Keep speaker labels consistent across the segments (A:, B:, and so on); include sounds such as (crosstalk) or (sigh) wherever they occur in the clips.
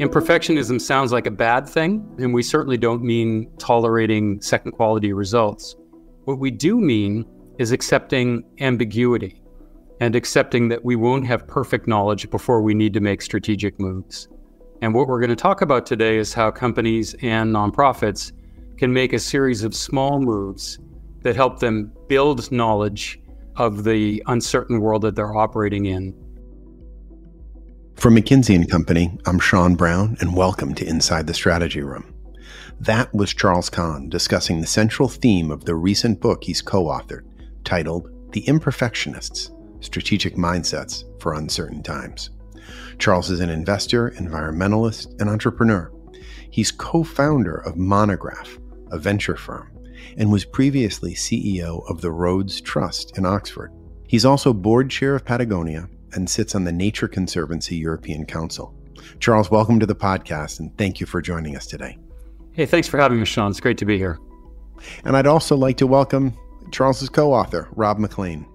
A: Imperfectionism sounds like a bad thing, and we certainly don't mean tolerating second quality results. What we do mean is accepting ambiguity and accepting that we won't have perfect knowledge before we need to make strategic moves. And what we're going to talk about today is how companies and nonprofits can make a series of small moves that help them build knowledge of the uncertain world that they're operating in
B: from McKinsey and Company, I'm Sean Brown, and welcome to Inside the Strategy Room. That was Charles Conn discussing the central theme of the recent book he's co authored, titled The Imperfectionists Strategic Mindsets for Uncertain Times. Charles is an investor, environmentalist, and entrepreneur. He's co founder of Monograph, a venture firm, and was previously CEO of the Rhodes Trust in Oxford. He's also board chair of Patagonia and sits on the Nature Conservancy European Council. Charles, welcome to the podcast and thank you for joining us today.
A: Hey, thanks for having me, Sean. It's great to be here.
B: And I'd also like to welcome Charles's co author, Rob McLean.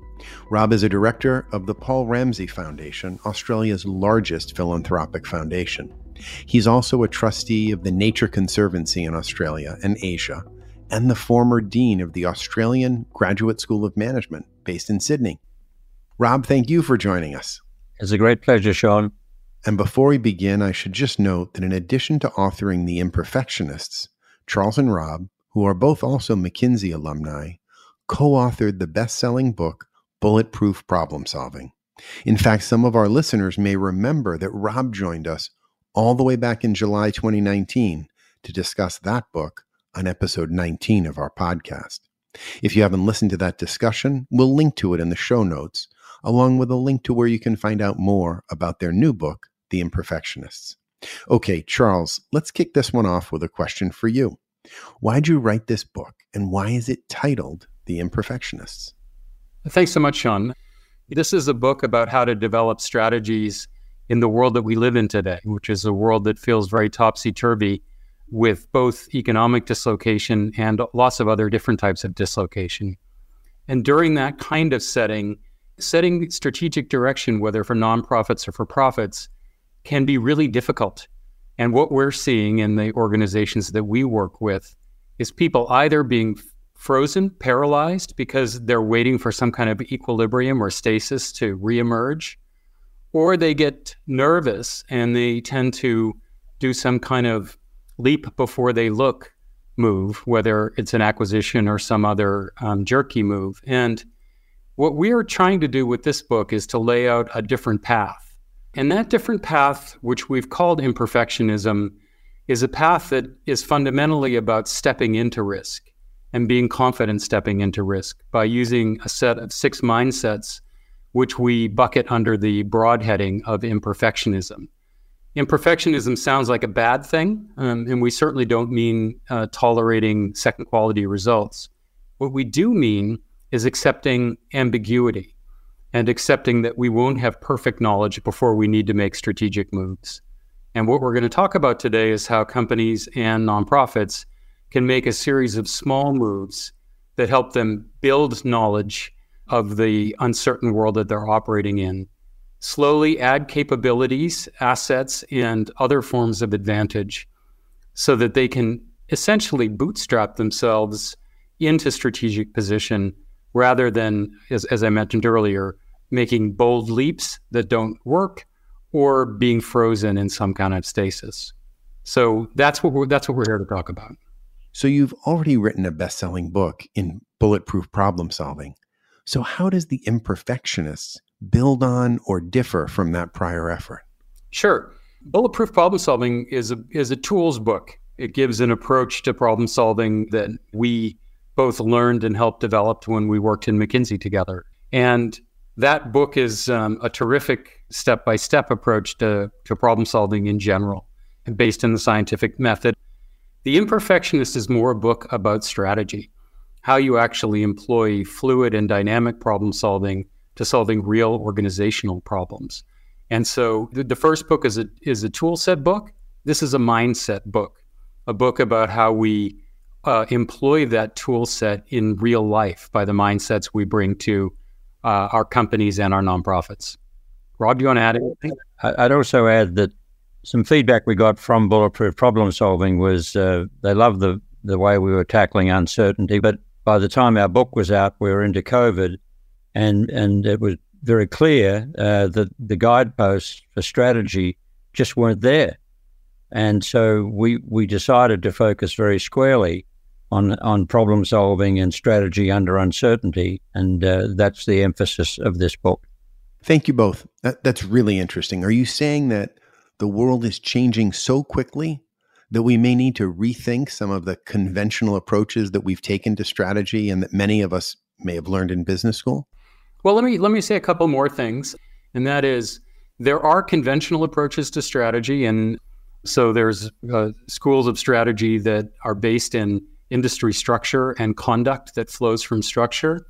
B: Rob is a director of the Paul Ramsay Foundation, Australia's largest philanthropic foundation. He's also a trustee of the Nature Conservancy in Australia and Asia, and the former dean of the Australian Graduate School of Management based in Sydney. Rob, thank you for joining us.
C: It's a great pleasure, Sean.
B: And before we begin, I should just note that in addition to authoring The Imperfectionists, Charles and Rob, who are both also McKinsey alumni, co authored the best selling book, Bulletproof Problem Solving. In fact, some of our listeners may remember that Rob joined us all the way back in July 2019 to discuss that book on episode 19 of our podcast. If you haven't listened to that discussion, we'll link to it in the show notes along with a link to where you can find out more about their new book, The Imperfectionists. Okay, Charles, let's kick this one off with a question for you. Why'd you write this book and why is it titled The Imperfectionists?
A: Thanks so much, Sean. This is a book about how to develop strategies in the world that we live in today, which is a world that feels very topsy turvy with both economic dislocation and lots of other different types of dislocation. And during that kind of setting, setting strategic direction, whether for nonprofits or for profits, can be really difficult. And what we're seeing in the organizations that we work with is people either being frozen, paralyzed, because they're waiting for some kind of equilibrium or stasis to reemerge, or they get nervous and they tend to do some kind of leap before they look move, whether it's an acquisition or some other um, jerky move. And what we are trying to do with this book is to lay out a different path. And that different path, which we've called imperfectionism, is a path that is fundamentally about stepping into risk and being confident stepping into risk by using a set of six mindsets, which we bucket under the broad heading of imperfectionism. Imperfectionism sounds like a bad thing, um, and we certainly don't mean uh, tolerating second quality results. What we do mean is accepting ambiguity and accepting that we won't have perfect knowledge before we need to make strategic moves. And what we're going to talk about today is how companies and nonprofits can make a series of small moves that help them build knowledge of the uncertain world that they're operating in, slowly add capabilities, assets, and other forms of advantage so that they can essentially bootstrap themselves into strategic position rather than, as, as I mentioned earlier, making bold leaps that don't work or being frozen in some kind of stasis. So that's what we're, that's what we're here to talk about.
B: So you've already written a best-selling book in bulletproof problem solving. So how does the imperfectionist build on or differ from that prior effort?
A: Sure. Bulletproof problem solving is a is a tools book. It gives an approach to problem solving that we both learned and helped develop when we worked in McKinsey together. And that book is um, a terrific step by step approach to, to problem solving in general, based in the scientific method. The Imperfectionist is more a book about strategy, how you actually employ fluid and dynamic problem solving to solving real organizational problems. And so the, the first book is a, is a tool set book. This is a mindset book, a book about how we uh, employ that tool set in real life by the mindsets we bring to uh, our companies and our nonprofits. Rob, do you want to add anything?
C: I'd also add that some feedback we got from Bulletproof Problem Solving was uh, they loved the, the way we were tackling uncertainty. But by the time our book was out, we were into COVID, and, and it was very clear uh, that the guideposts for strategy just weren't there. And so we, we decided to focus very squarely on, on problem solving and strategy under uncertainty. And uh, that's the emphasis of this book.
B: Thank you both. That, that's really interesting. Are you saying that the world is changing so quickly that we may need to rethink some of the conventional approaches that we've taken to strategy and that many of us may have learned in business school?
A: Well, let me let me say a couple more things, and that is there are conventional approaches to strategy, and so there's uh, schools of strategy that are based in industry structure and conduct that flows from structure,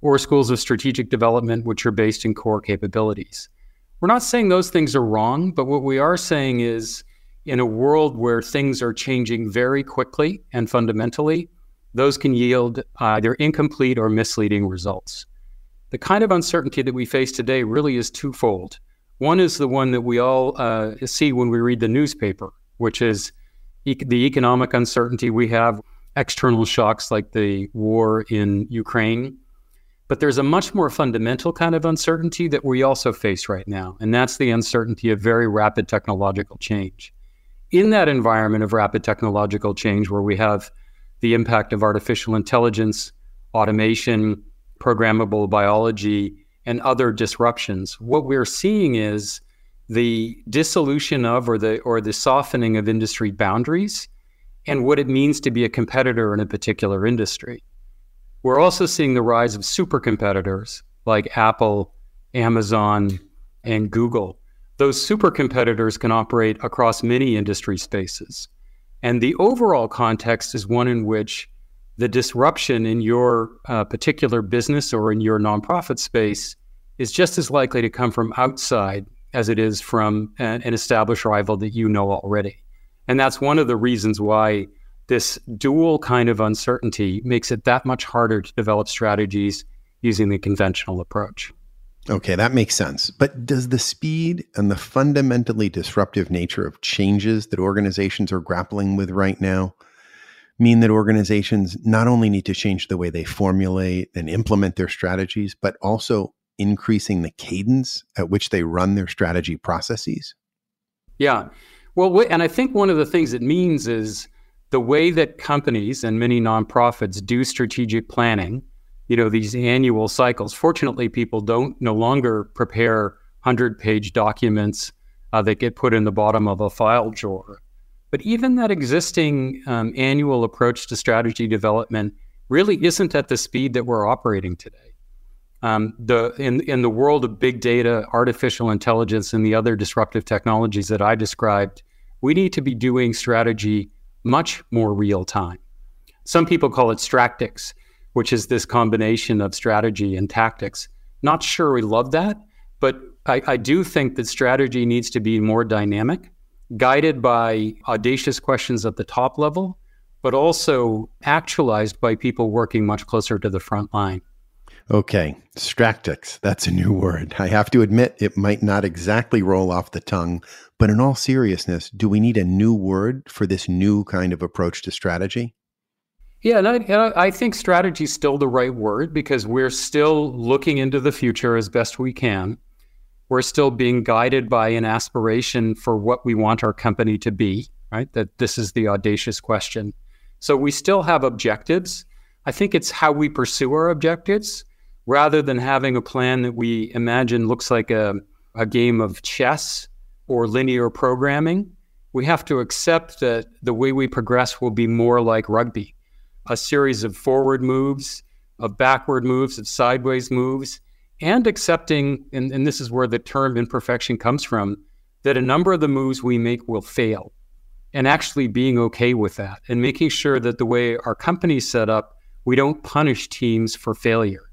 A: or schools of strategic development which are based in core capabilities. We're not saying those things are wrong, but what we are saying is in a world where things are changing very quickly and fundamentally, those can yield either incomplete or misleading results. The kind of uncertainty that we face today really is twofold. One is the one that we all uh, see when we read the newspaper, which is e- the economic uncertainty we have, external shocks like the war in Ukraine. But there's a much more fundamental kind of uncertainty that we also face right now, and that's the uncertainty of very rapid technological change. In that environment of rapid technological change, where we have the impact of artificial intelligence, automation, programmable biology, and other disruptions. What we're seeing is the dissolution of or the or the softening of industry boundaries and what it means to be a competitor in a particular industry. We're also seeing the rise of super competitors like Apple, Amazon, and Google. Those super competitors can operate across many industry spaces. And the overall context is one in which the disruption in your uh, particular business or in your nonprofit space is just as likely to come from outside as it is from an, an established rival that you know already. And that's one of the reasons why this dual kind of uncertainty makes it that much harder to develop strategies using the conventional approach.
B: Okay, that makes sense. But does the speed and the fundamentally disruptive nature of changes that organizations are grappling with right now mean that organizations not only need to change the way they formulate and implement their strategies, but also increasing the cadence at which they run their strategy processes?
A: Yeah. Well, and I think one of the things it means is the way that companies and many nonprofits do strategic planning, you know, these annual cycles. Fortunately, people don't no longer prepare 100 page documents uh, that get put in the bottom of a file drawer. But even that existing um, annual approach to strategy development really isn't at the speed that we're operating today. Um, the in in the world of big data, artificial intelligence, and the other disruptive technologies that I described, we need to be doing strategy much more real time. Some people call it stractics, which is this combination of strategy and tactics. Not sure we love that, but I, I do think that strategy needs to be more dynamic guided by audacious questions at the top level, but also actualized by people working much closer to the front line.
B: Okay, stractics, that's a new word. I have to admit, it might not exactly roll off the tongue, but in all seriousness, do we need a new word for this new kind of approach to strategy?
A: Yeah, and I, I think strategy is still the right word because we're still looking into the future as best we can we're still being guided by an aspiration for what we want our company to be, right? That this is the audacious question. So we still have objectives. I think it's how we pursue our objectives rather than having a plan that we imagine looks like a, a game of chess or linear programming. We have to accept that the way we progress will be more like rugby a series of forward moves, of backward moves, of sideways moves and accepting, and, and this is where the term imperfection comes from, that a number of the moves we make will fail and actually being okay with that and making sure that the way our company's set up, we don't punish teams for failure,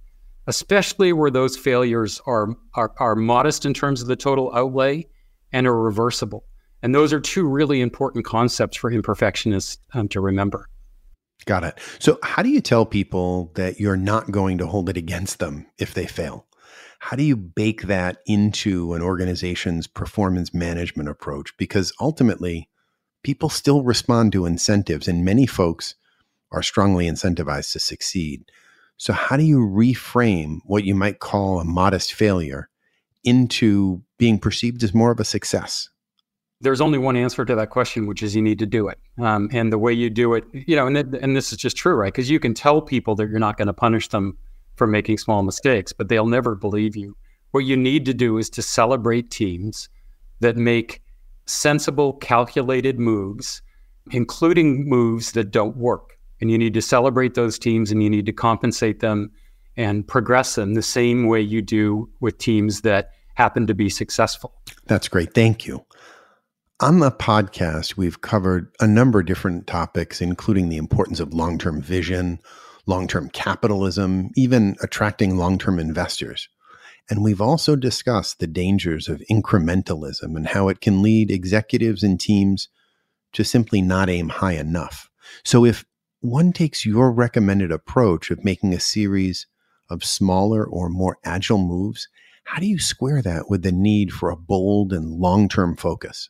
A: especially where those failures are, are, are modest in terms of the total outlay and are reversible. And those are two really important concepts for imperfectionists um, to remember.
B: Got it. So, how do you tell people that you're not going to hold it against them if they fail? How do you bake that into an organization's performance management approach? Because ultimately, people still respond to incentives, and many folks are strongly incentivized to succeed. So, how do you reframe what you might call a modest failure into being perceived as more of a success?
A: There's only one answer to that question, which is you need to do it. Um, and the way you do it, you know, and, it, and this is just true, right? Because you can tell people that you're not going to punish them for making small mistakes, but they'll never believe you. What you need to do is to celebrate teams that make sensible, calculated moves, including moves that don't work. And you need to celebrate those teams and you need to compensate them and progress them the same way you do with teams that happen to be successful.
B: That's great. Thank you. On the podcast, we've covered a number of different topics, including the importance of long term vision, long term capitalism, even attracting long term investors. And we've also discussed the dangers of incrementalism and how it can lead executives and teams to simply not aim high enough. So, if one takes your recommended approach of making a series of smaller or more agile moves, how do you square that with the need for a bold and long term focus?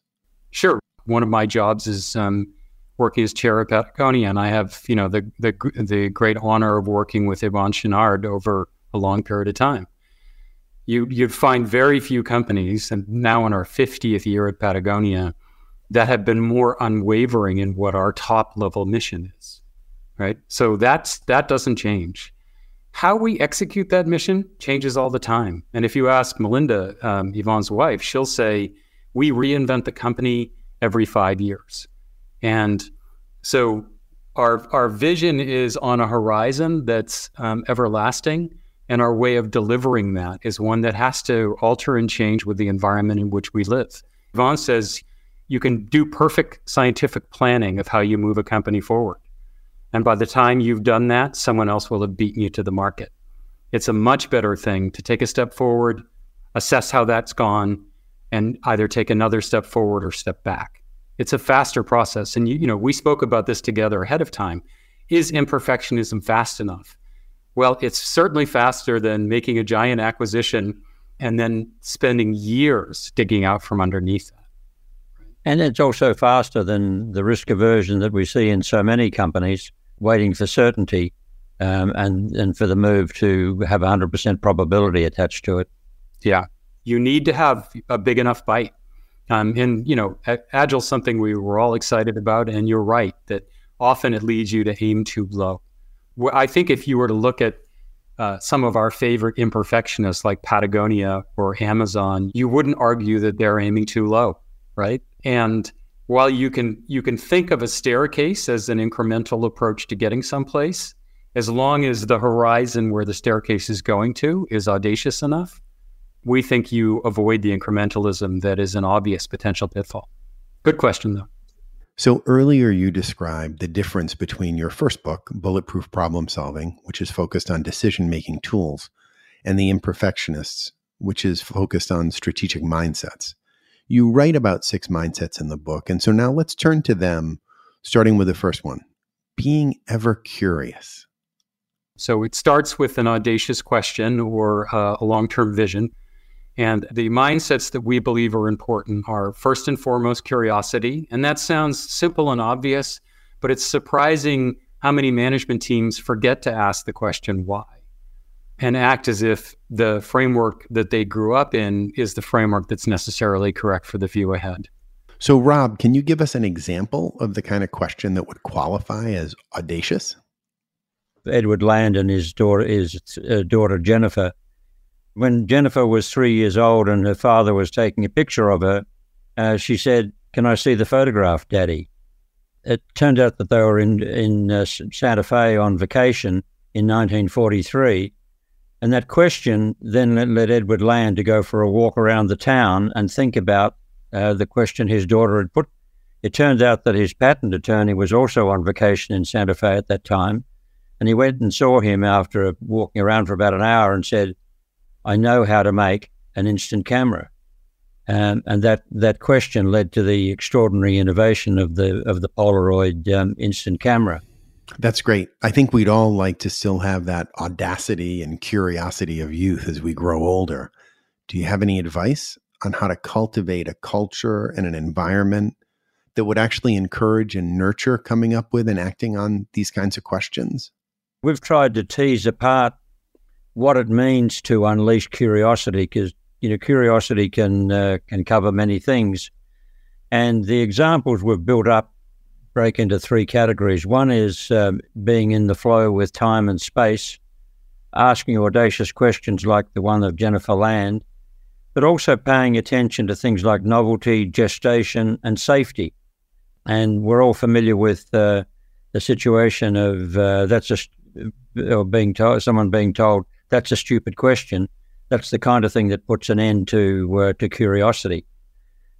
A: Sure. One of my jobs is um, working as chair of Patagonia, and I have, you know, the, the, the great honor of working with Yvon Chouinard over a long period of time. You, you'd find very few companies, and now in our 50th year at Patagonia, that have been more unwavering in what our top level mission is right? So that's that doesn't change. How we execute that mission changes all the time. And if you ask Malinda, um, Yvon's wife, she'll say we reinvent the company every five years, and so our our vision is on a horizon that's um, everlasting, and our way of delivering that is one that has to alter and change with the environment in which we live. Yvon says you can do perfect scientific planning of how you move a company forward. And by the time you've done that, someone else will have beaten you to the market. It's a much better thing to take a step forward, assess how that's gone, and either take another step forward or step back. It's a faster process. And you, you know, we spoke about this together ahead of time. Is imperfectionism fast enough? Well, it's certainly faster than making a giant acquisition and then spending years digging out from underneath that.
C: And it's also faster than the risk aversion that we see in so many companies waiting for certainty um, and, and for the move to have 100% probability attached to it.
A: Yeah. You need to have a big enough bite. Um, and, you know, Agile something we were all excited about. And you're right that often it leads you to aim too low. I think if you were to look at uh, some of our favorite imperfectionists like Patagonia or Amazon, you wouldn't argue that they're aiming too low, right? And while you can you can think of a staircase as an incremental approach to getting someplace, as long as the horizon where the staircase is going to is audacious enough, we think you avoid the incrementalism that is an obvious potential pitfall. Good question, though.
B: So earlier you described the difference between your first book, Bulletproof Problem Solving, which is focused on decision making tools, and The Imperfectionists, which is focused on strategic mindsets. You write about six mindsets in the book. And so now let's turn to them, starting with the first one being ever curious.
A: So it starts with an audacious question or uh, a long term vision. And the mindsets that we believe are important are first and foremost curiosity. And that sounds simple and obvious, but it's surprising how many management teams forget to ask the question why and act as if the framework that they grew up in is the framework that's necessarily correct for the view ahead.
B: So, Rob, can you give us an example of the kind of question that would qualify as audacious?
C: Edward Land and his daughter, his uh, daughter Jennifer. When Jennifer was three years old and her father was taking a picture of her, uh, she said, "Can I see the photograph, Daddy?" It turned out that they were in in uh, Santa Fe on vacation in 1943, and that question then led Edward Land to go for a walk around the town and think about uh, the question his daughter had put. It turned out that his patent attorney was also on vacation in Santa Fe at that time. And he went and saw him after walking around for about an hour and said, I know how to make an instant camera. Um, and that, that question led to the extraordinary innovation of the, of the Polaroid um, instant camera.
B: That's great. I think we'd all like to still have that audacity and curiosity of youth as we grow older. Do you have any advice on how to cultivate a culture and an environment that would actually encourage and nurture coming up with and acting on these kinds of questions?
C: We've tried to tease apart what it means to unleash curiosity because you know curiosity can uh, can cover many things, and the examples we've built up break into three categories. One is um, being in the flow with time and space, asking audacious questions like the one of Jennifer Land, but also paying attention to things like novelty, gestation, and safety. And we're all familiar with uh, the situation of uh, that's just or being told someone being told that's a stupid question. That's the kind of thing that puts an end to uh, to curiosity.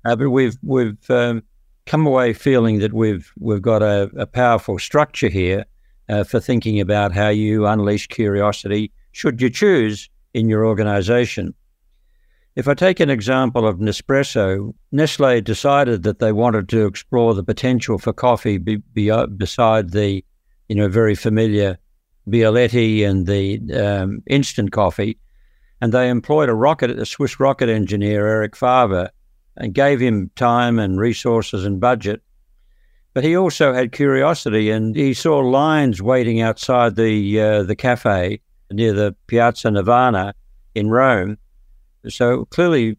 C: Uh, but we've we've um, come away feeling that we've we've got a, a powerful structure here uh, for thinking about how you unleash curiosity should you choose in your organization. If I take an example of Nespresso, Nestle decided that they wanted to explore the potential for coffee be, be, uh, beside the, you know, very familiar Bialetti and the um, instant coffee, and they employed a rocket, a Swiss rocket engineer, Eric Favre, and gave him time and resources and budget. But he also had curiosity, and he saw lines waiting outside the uh, the cafe near the Piazza Navona in Rome. So clearly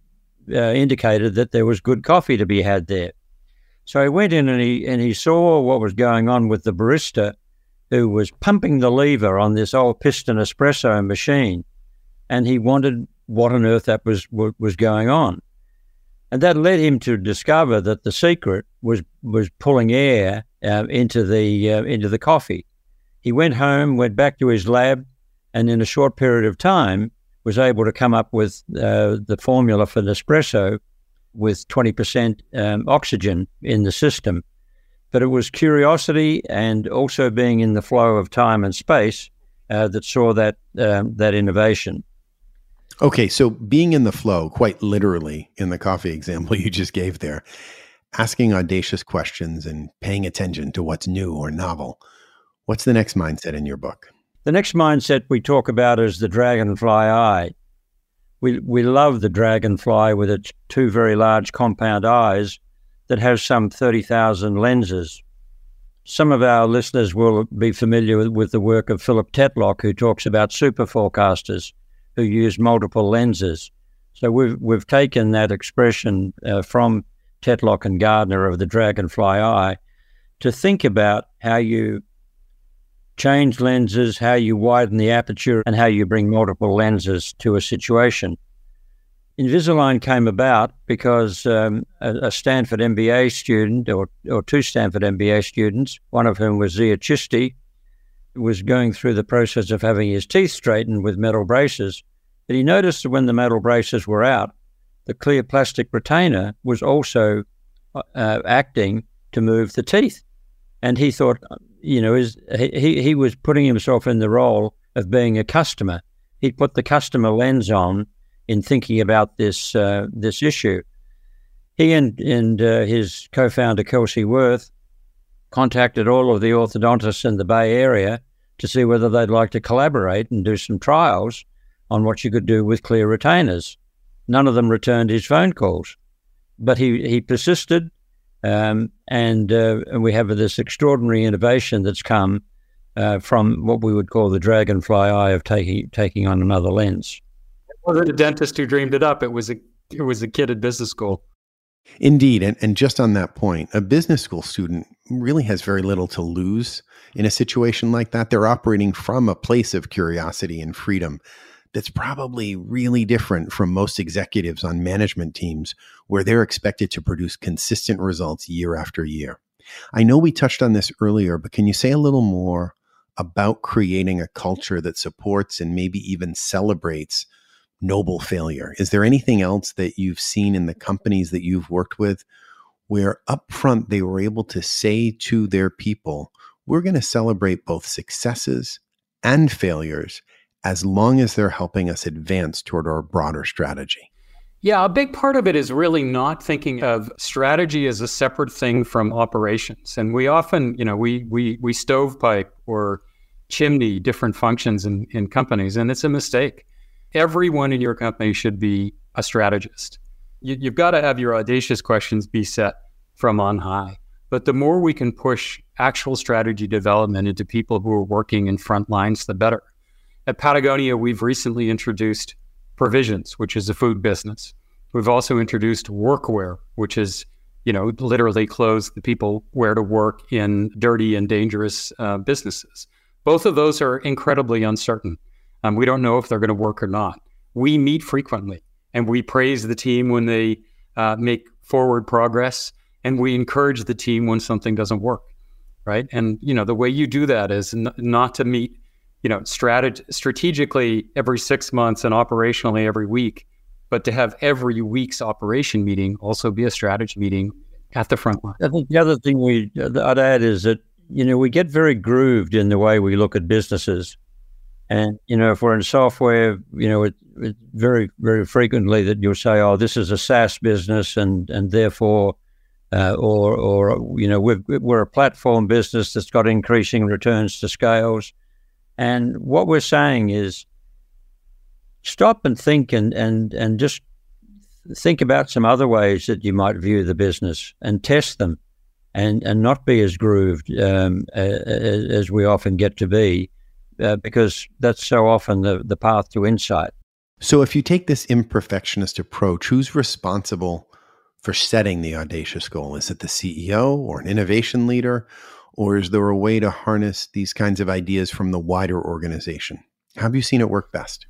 C: uh, indicated that there was good coffee to be had there. So he went in and he and he saw what was going on with the barista, who was pumping the lever on this old piston espresso machine, and he wondered what on earth that was was going on. And that led him to discover that the secret was was pulling air uh, into the uh, into the coffee. He went home, went back to his lab, and in a short period of time was able to come up with uh, the formula for Nespresso with 20% um, oxygen in the system. But it was curiosity and also being in the flow of time and space uh, that saw that um, that innovation.
B: Okay, so being in the flow, quite literally, in the coffee example (laughs) you just gave there, asking audacious questions and paying attention to what's new or novel. What's the next mindset in your book?
C: The next mindset we talk about is the dragonfly eye. We, we love the dragonfly with its two very large compound eyes that has some 30,000 lenses. Some of our listeners will be familiar with, with the work of Philip Tetlock, who talks about super forecasters who use multiple lenses. So we've we've taken that expression uh, from Tetlock and Gardner of the dragonfly eye to think about how you change lenses, how you widen the aperture, and how you bring multiple lenses to a situation. Invisalign came about because um, a, a, Stanford MBA student, or, or two Stanford MBA students, one of whom was Zia Chishti, was going through the process of having his teeth straightened with metal braces, but he noticed that when the metal braces were out, the clear plastic retainer was also uh, acting to move the teeth. And he thought, you know, he, he was putting himself in the role of being a customer. He put the customer lens on in thinking about this uh, this issue. He and, and uh, his co-founder Kelsey Wirth contacted all of the orthodontists in the Bay Area to see whether they'd like to collaborate and do some trials on what you could do with clear retainers. None of them returned his phone calls, but he, he persisted, um, and, uh, and we have this extraordinary innovation that's come uh, from what we would call the dragonfly eye of taking taking on another lens.
A: It wasn't a dentist who dreamed it up. It was a it was a kid at business school.
B: Indeed. And, and just on that point, a business school student really has very little to lose in a situation like that. They're operating from a place of curiosity and freedom that's probably really different from most executives on management teams where they're expected to produce consistent results year after year. I know we touched on this earlier, but can you say a little more about creating a culture that supports and maybe even celebrates noble failure? Is there anything else that you've seen in the companies that you've worked with where upfront they were able to say to their people, we're going to celebrate both successes and failures as long as they're helping us advance toward our broader strategy?
A: Yeah, a big part of it is really not thinking of strategy as a separate thing from operations. And we often, you know, we we we stovepipe or chimney different functions in, in companies, and it's a mistake. Everyone in your company should be a strategist. You, you've got to have your audacious questions be set from on high. But the more we can push actual strategy development into people who are working in front lines, the better. At Patagonia, we've recently introduced Provisions, which is a food business. We've also introduced Workwear, which is, you know, literally clothes the people wear to work in dirty and dangerous uh, businesses. Both of those are incredibly uncertain. Um, we don't know if they're going to work or not. We meet frequently and we praise the team when they uh, make forward progress. And we encourage the team when something doesn't work right? And you know the way you do that is n- not to meet you know strateg- strategically every six months and operationally every week but to have every week's operation meeting also be a strategy meeting at the front line.
C: I think the other thing we i'd add is that you know we get very grooved in the way we look at businesses. And you know if we're in software you know it very very frequently that you'll say oh this is a saas business and and therefore uh, or, or you know, we are a platform business that's got increasing returns to scales. And what we're saying is, stop and think and and and just think about some other ways that you might view the business and test them, and and not be as grooved um, as, as we often get to be, uh, because that's so often the the path to insight.
B: So, if you take this imperfectionist approach, who's responsible for setting the audacious goal? Is it the CEO or an innovation leader? Or is there a way to harness these kinds of ideas from the wider organization? How have you seen it work best?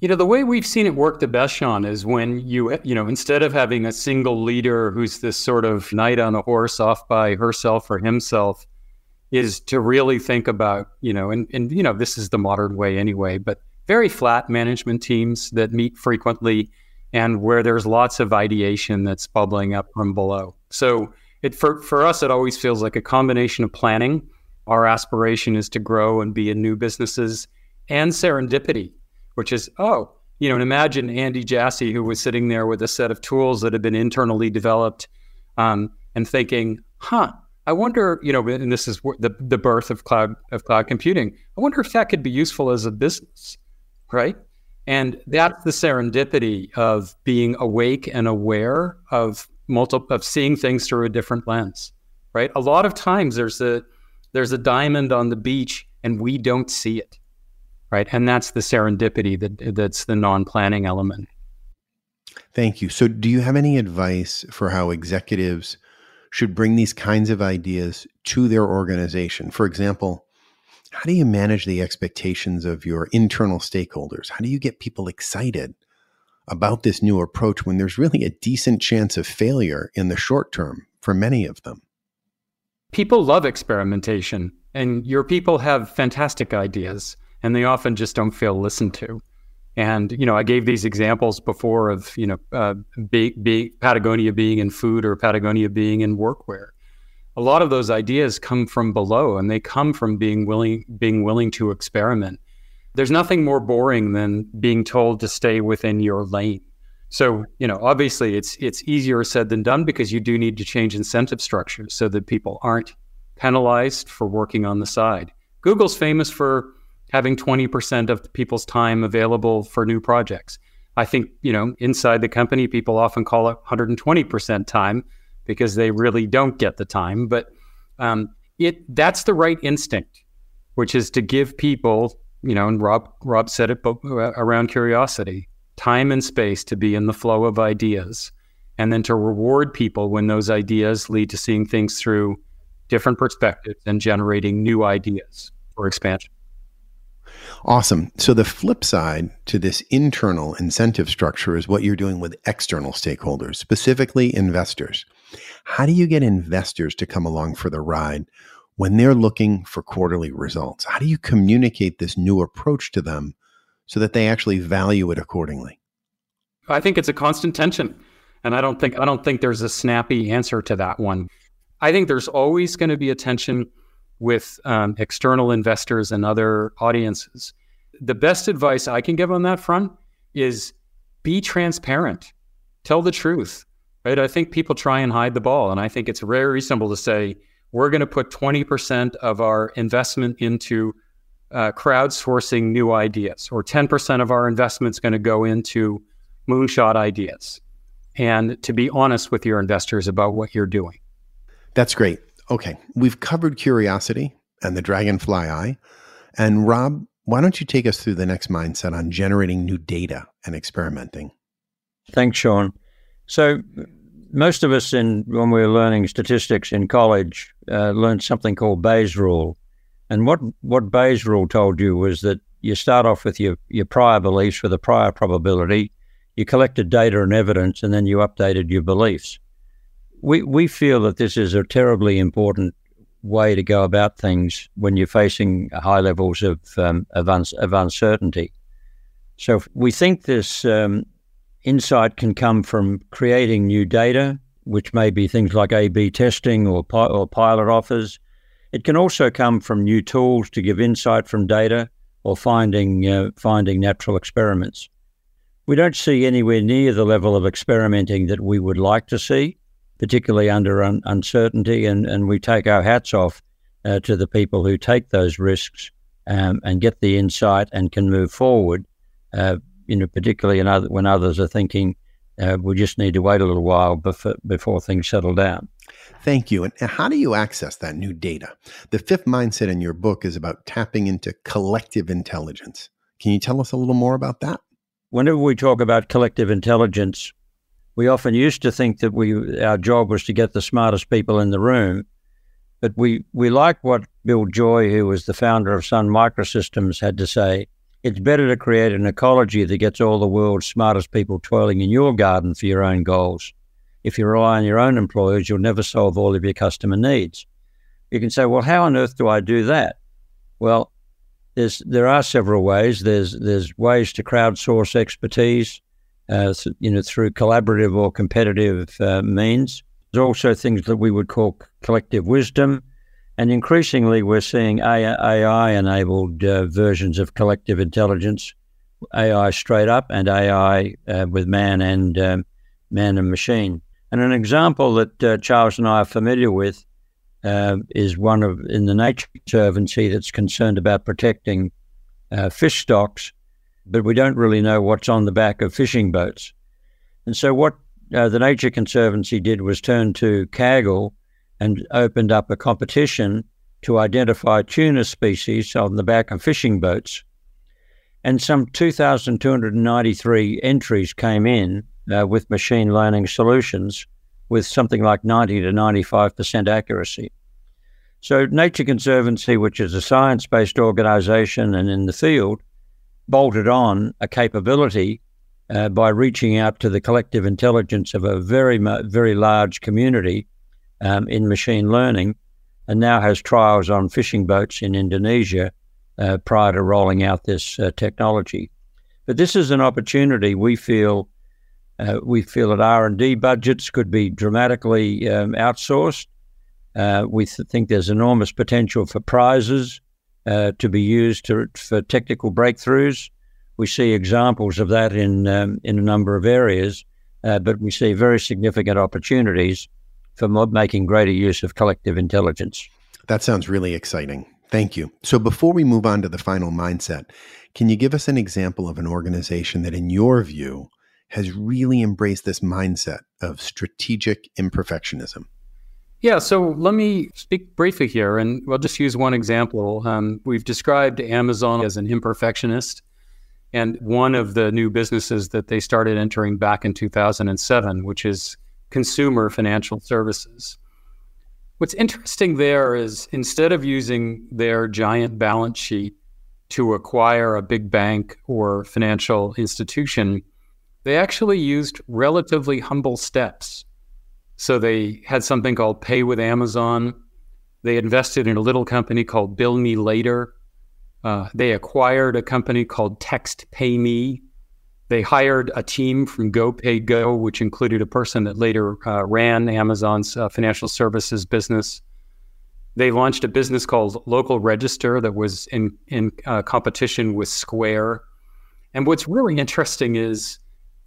A: You know, the way we've seen it work the best, Sean, is when you, you know, instead of having a single leader who's this sort of knight on a horse off by herself or himself, is to really think about, you know, and, and you know, this is the modern way anyway, but very flat management teams that meet frequently and where there's lots of ideation that's bubbling up from below. So it for, for us, it always feels like a combination of planning. Our aspiration is to grow and be in new businesses and serendipity, which is, oh, you know, and imagine Andy Jassy, who was sitting there with a set of tools that had been internally developed um, and thinking, huh, I wonder, you know, and this is the, the birth of cloud of cloud computing. I wonder if that could be useful as a business, right? And that's the serendipity of being awake and aware of multiple of seeing things through a different lens. Right? A lot of times there's a there's a diamond on the beach and we don't see it. Right? And that's the serendipity that that's the non-planning element.
B: Thank you. So do you have any advice for how executives should bring these kinds of ideas to their organization? For example, how do you manage the expectations of your internal stakeholders? How do you get people excited about this new approach when there's really a decent chance of failure in the short term for many of them?
A: People love experimentation, and your people have fantastic ideas, and they often just don't feel listened to. And you know, I gave these examples before of you know, uh, be, be, Patagonia being in food or Patagonia being in workwear a lot of those ideas come from below and they come from being willing being willing to experiment. There's nothing more boring than being told to stay within your lane. So you know obviously it's it's easier said than done because you do need to change incentive structures so that people aren't penalized for working on the side. Google's famous for having 20% of people's time available for new projects. I think you know inside the company people often call it 120% time because they really don't get the time. But um, it that's the right instinct, which is to give people, you know, and Rob Rob said it uh, around curiosity, time and space to be in the flow of ideas, and then to reward people when those ideas lead to seeing things through different perspectives and generating new ideas for expansion.
B: Awesome. So the flip side to this internal incentive structure is what you're doing with external stakeholders, specifically investors. How do you get investors to come along for the ride when they're looking for quarterly results? How do you communicate this new approach to them so that they actually value it accordingly?
A: I think it's a constant tension. And I don't think I don't think there's a snappy answer to that one. I think there's always going to be a tension with um, external investors and other audiences. The best advice I can give on that front is be transparent. tell the truth, right? I think people try and hide the ball. And I think it's very reasonable to say, we're going to put 20% of our investment into uh, crowdsourcing new ideas, or 10% of our investment is going to go into moonshot ideas. And to be honest with your investors about what you're doing.
B: That's great. Okay. We've covered curiosity and the dragonfly eye. And Rob, why don't you take us through the next mindset on generating new data and experimenting?
C: Thanks, Sean. So, most of us, in when we were learning statistics in college, uh, learned something called Bayes' rule. And what what Bayes' rule told you was that you start off with your your prior beliefs with a prior probability, you collected data and evidence, and then you updated your beliefs. We we feel that this is a terribly important way to go about things when you're facing high levels of um, of, un- of, uncertainty. So we think this um, insight can come from creating new data, which may be things like A/B testing or pi- or pilot offers. It can also come from new tools to give insight from data or finding uh, finding natural experiments. We don't see anywhere near the level of experimenting that we would like to see particularly under un- uncertainty. And, and we take our hats off uh, to the people who take those risks um, and get the insight and can move forward. Uh, you know, particularly in other, when others are thinking uh, we just need to wait a little while before, before things settle down.
B: Thank you. And how do you access that new data? The fifth mindset in your book is about tapping into collective intelligence. Can you tell us a little more about that?
C: Whenever we talk about collective intelligence, we often used to think that we our job was to get the smartest people in the room, but we we like what Bill Joy, who was the founder of Sun Microsystems, had to say. It's better to create an ecology that gets all the world's smartest people toiling in your garden for your own goals. If you rely on your own employees, you'll never solve all of your customer needs. You can say, well, how on earth do I do that? Well, there's there are several ways. There's there's ways to crowdsource expertise uh, you know, through collaborative or competitive uh, means. There's also things that we would call collective wisdom. And increasingly, we're seeing AI enabled uh, versions of collective intelligence, AI straight up, and AI uh, with man and um, man and machine. And an example that uh, Charles and I are familiar with uh, is one of in the Nature Conservancy that's concerned about protecting fish stocks but we don't really know what's on the back of fishing boats. And so, what uh, the Nature Conservancy did was turn to Kaggle and opened up a competition to identify tuna species on the back of fishing boats. And some 2,293 entries came in uh, with machine learning solutions with something like 90 to 95% accuracy. So, Nature Conservancy, which is a science based organization and in the field, bolted on a capability uh, by reaching out to the collective intelligence of a very, very large community um, in machine learning, and now has trials on fishing boats in Indonesia uh, prior to rolling out this uh, technology. But this is an opportunity we feel. Uh, we feel that R and D budgets could be dramatically um, outsourced. Uh, we th- think there's enormous potential for prizes uh, to be used to, for technical breakthroughs. We see examples of that in um, in a number of areas, uh, but we see very significant opportunities for making greater use of collective intelligence.
B: That sounds really exciting. Thank you. So before we move on to the final mindset, can you give us an example of an organization that, in your view, has really embraced this mindset of strategic imperfectionism?
A: Yeah, so let me speak briefly here, and I'll just use one example. Um, we've described Amazon as an imperfectionist, and one of the new businesses that they started entering back in 2007, which is consumer financial services. What's interesting there is instead of using their giant balance sheet to acquire a big bank or financial institution, they actually used relatively humble steps so they had something called Pay with Amazon. They invested in a little company called Bill Me Later. Uh, they acquired a company called Text Pay Me. They hired a team from GoPago, which included a person that later uh, ran Amazon's uh, financial services business. They launched a business called Local Register that was in, in uh, competition with Square. And what's really interesting is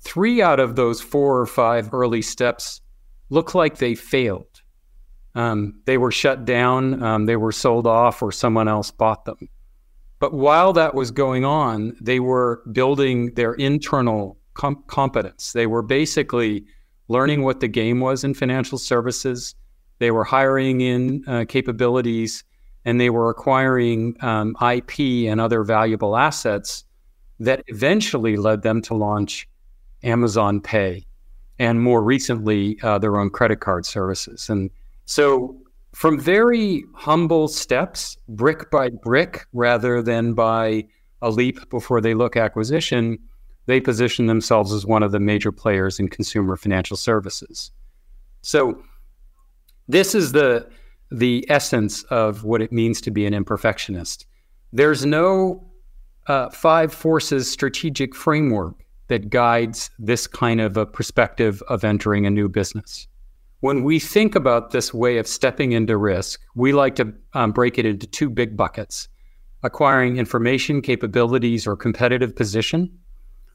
A: three out of those four or five early steps look like they failed. Um, they were shut down, um, they were sold off, or someone else bought them. But while that was going on, they were building their internal com- competence. They were basically learning what the game was in financial services. They were hiring in uh, capabilities and they were acquiring um, IP and other valuable assets that eventually led them to launch Amazon Pay and more recently uh, their own credit card services. And so, from very humble steps, brick by brick, rather than by a leap before they look acquisition, they position themselves as one of the major players in consumer financial services. So, this is the the essence of what it means to be an imperfectionist. There's no uh, five forces strategic framework that guides this kind of a perspective of entering a new business. When we think about this way of stepping into risk, we like to um, break it into two big buckets acquiring information capabilities or competitive position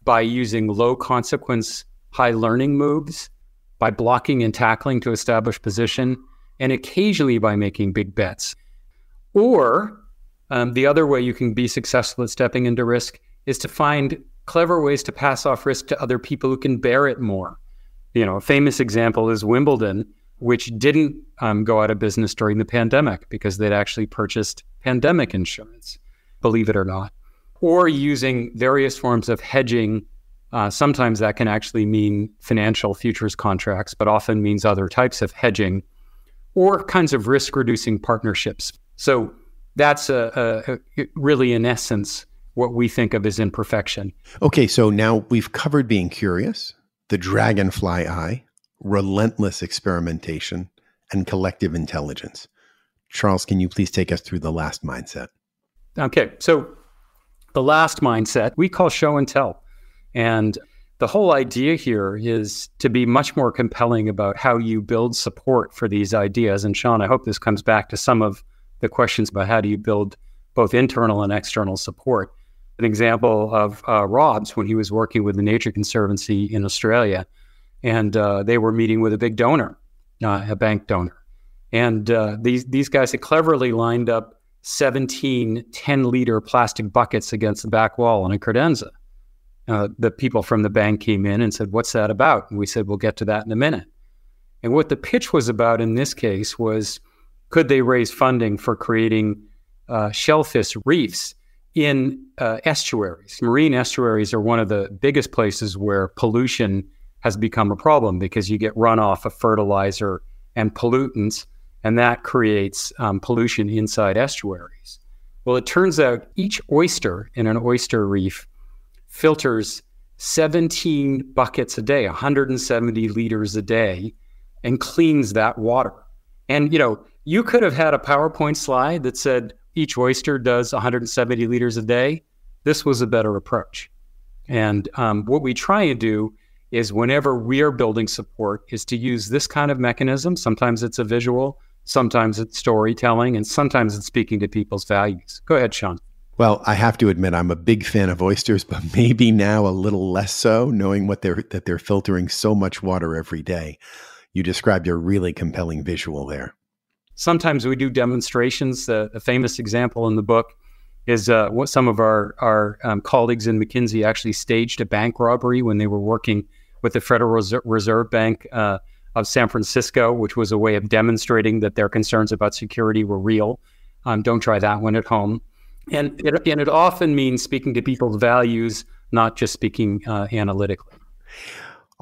A: by using low consequence, high learning moves, by blocking and tackling to establish position, and occasionally by making big bets. Or um, the other way you can be successful at stepping into risk is to find clever ways to pass off risk to other people who can bear it more. You know, a famous example is Wimbledon, which didn't um, go out of business during the pandemic because they'd actually purchased pandemic insurance, believe it or not, or using various forms of hedging. Uh, sometimes that can actually mean financial futures contracts, but often means other types of hedging or kinds of risk reducing partnerships. So that's a, a, a really, in essence, what we think of as imperfection.
B: Okay, so now we've covered being curious, the dragonfly eye, relentless experimentation, and collective intelligence. Charles, can you please take us through the last mindset?
A: Okay, so the last mindset we call show and tell. And the whole idea here is to be much more compelling about how you build support for these ideas. And Sean, I hope this comes back to some of the questions about how do you build both internal and external support an example of uh, Rob's when he was working with the Nature Conservancy in Australia, and uh, they were meeting with a big donor, uh, a bank donor, and uh, these these guys had cleverly lined up 17 10 liter plastic buckets against the back wall in a credenza. Uh, the people from the bank came in and said, "What's that about?" And we said, "We'll get to that in a minute." And what the pitch was about in this case was, could they raise funding for creating uh, shellfish reefs? In uh, estuaries. Marine estuaries are one of the biggest places where pollution has become a problem because you get runoff of fertilizer and pollutants, and that creates um, pollution inside estuaries. Well, it turns out each oyster in an oyster reef filters 17 buckets a day, 170 liters a day, and cleans that water. And, you know, you could have had a PowerPoint slide that said, each oyster does 170 liters a day. This was a better approach. And um, what we try and do is whenever we are building support is to use this kind of mechanism. Sometimes it's a visual, sometimes it's storytelling, and sometimes it's speaking to people's values. Go ahead, Sean.
B: Well, I have to admit I'm a big fan of oysters, but (laughs) maybe now a little less so, knowing what they're that they're filtering so much water every day. You described a really compelling visual there.
A: Sometimes we do demonstrations. A famous example in the book is uh, what some of our our um, colleagues in McKinsey actually staged a bank robbery when they were working with the Federal Reserve Bank uh, of San Francisco, which was a way of demonstrating that their concerns about security were real. Um, don't try that one at home. And it, and it often means speaking to people's values, not just speaking uh, analytically.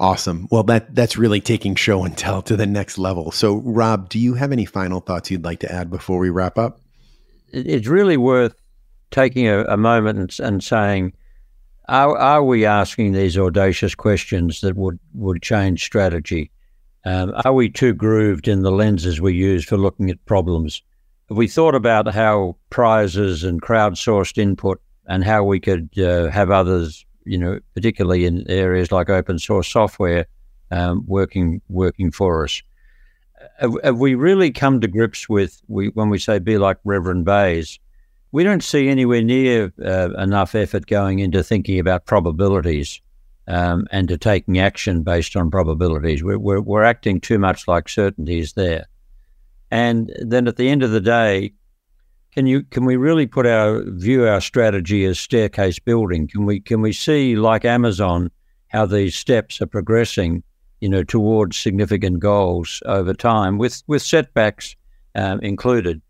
B: Awesome. Well, that that's really taking show and tell to the next level. So, Rob, do you have any final thoughts you'd like to add before we wrap up?
C: It's really worth taking a, a moment and, and saying, are, are, we asking these audacious questions that would, would change strategy? Um, are we too grooved in the lenses we use for looking at problems? Have we thought about how prizes and crowdsourced input and how we could uh, have others you know, particularly in areas like open source software, um, working working for us. Have, have, we really come to grips with we, when we say be like Reverend Bayes? We don't see anywhere near uh, enough effort going into thinking about probabilities. um, and to taking action based on probabilities. We're, we're, we're acting too much like certainties there. And then at the end of the day, can you can we really put our view our strategy as staircase building? Can we can we see like Amazon how these steps are progressing, you know, towards significant goals over time with with setbacks um, included?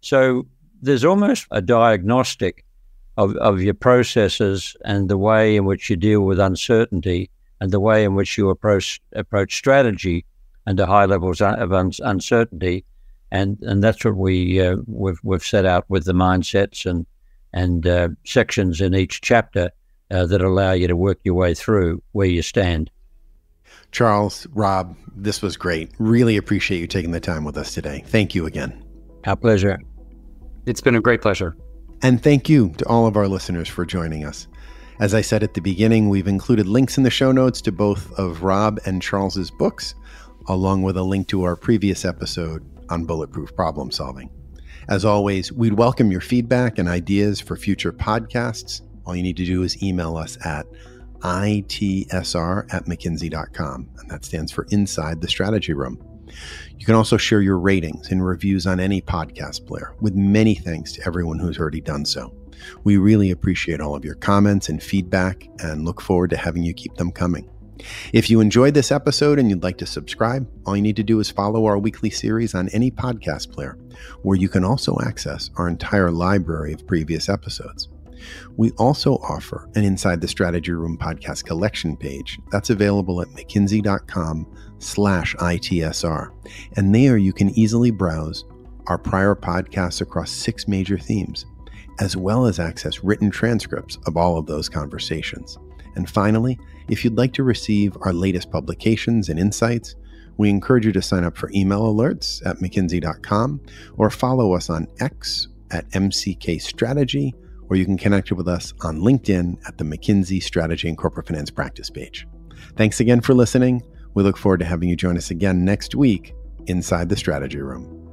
C: So there's almost a diagnostic of, of your processes and the way in which you deal with uncertainty and the way in which you approach approach strategy under high levels of un- uncertainty and and that's what we uh, we've we've set out with the mindsets and and uh, sections in each chapter uh, that allow you to work your way through where you stand.
B: Charles, Rob, this was great. Really appreciate you taking the time with us today. Thank you again.
C: Our pleasure.
A: It's been a great pleasure.
B: And thank you to all of our listeners for joining us. As I said at the beginning, we've included links in the show notes to both of Rob and Charles's books, along with a link to our previous episode on bulletproof problem solving. As always, we'd welcome your feedback and ideas for future podcasts. All you need to do is email us at itsr at mckinsey.com, and that stands for Inside the Strategy Room. You can also share your ratings and reviews on any podcast player, with many thanks to everyone who's already done so. We really appreciate all of your comments and feedback and look forward to having you keep them coming. If you enjoyed this episode and you'd like to subscribe, all you need to do is follow our weekly series on any podcast player, where you can also access our entire library of previous episodes. We also offer an Inside the Strategy Room podcast collection page that's available at mckinsey.com slash ITSR. And there you can easily browse our prior podcasts across six major themes, as well as access written transcripts of all of those conversations. And finally, if you'd like to receive our latest publications and insights, we encourage you to sign up for email alerts at mckinsey.com or follow us on X at MCK Strategy, or you can connect with us on LinkedIn at the McKinsey Strategy and Corporate Finance Practice page. Thanks again for listening. We look forward to having you join us again next week inside the Strategy Room.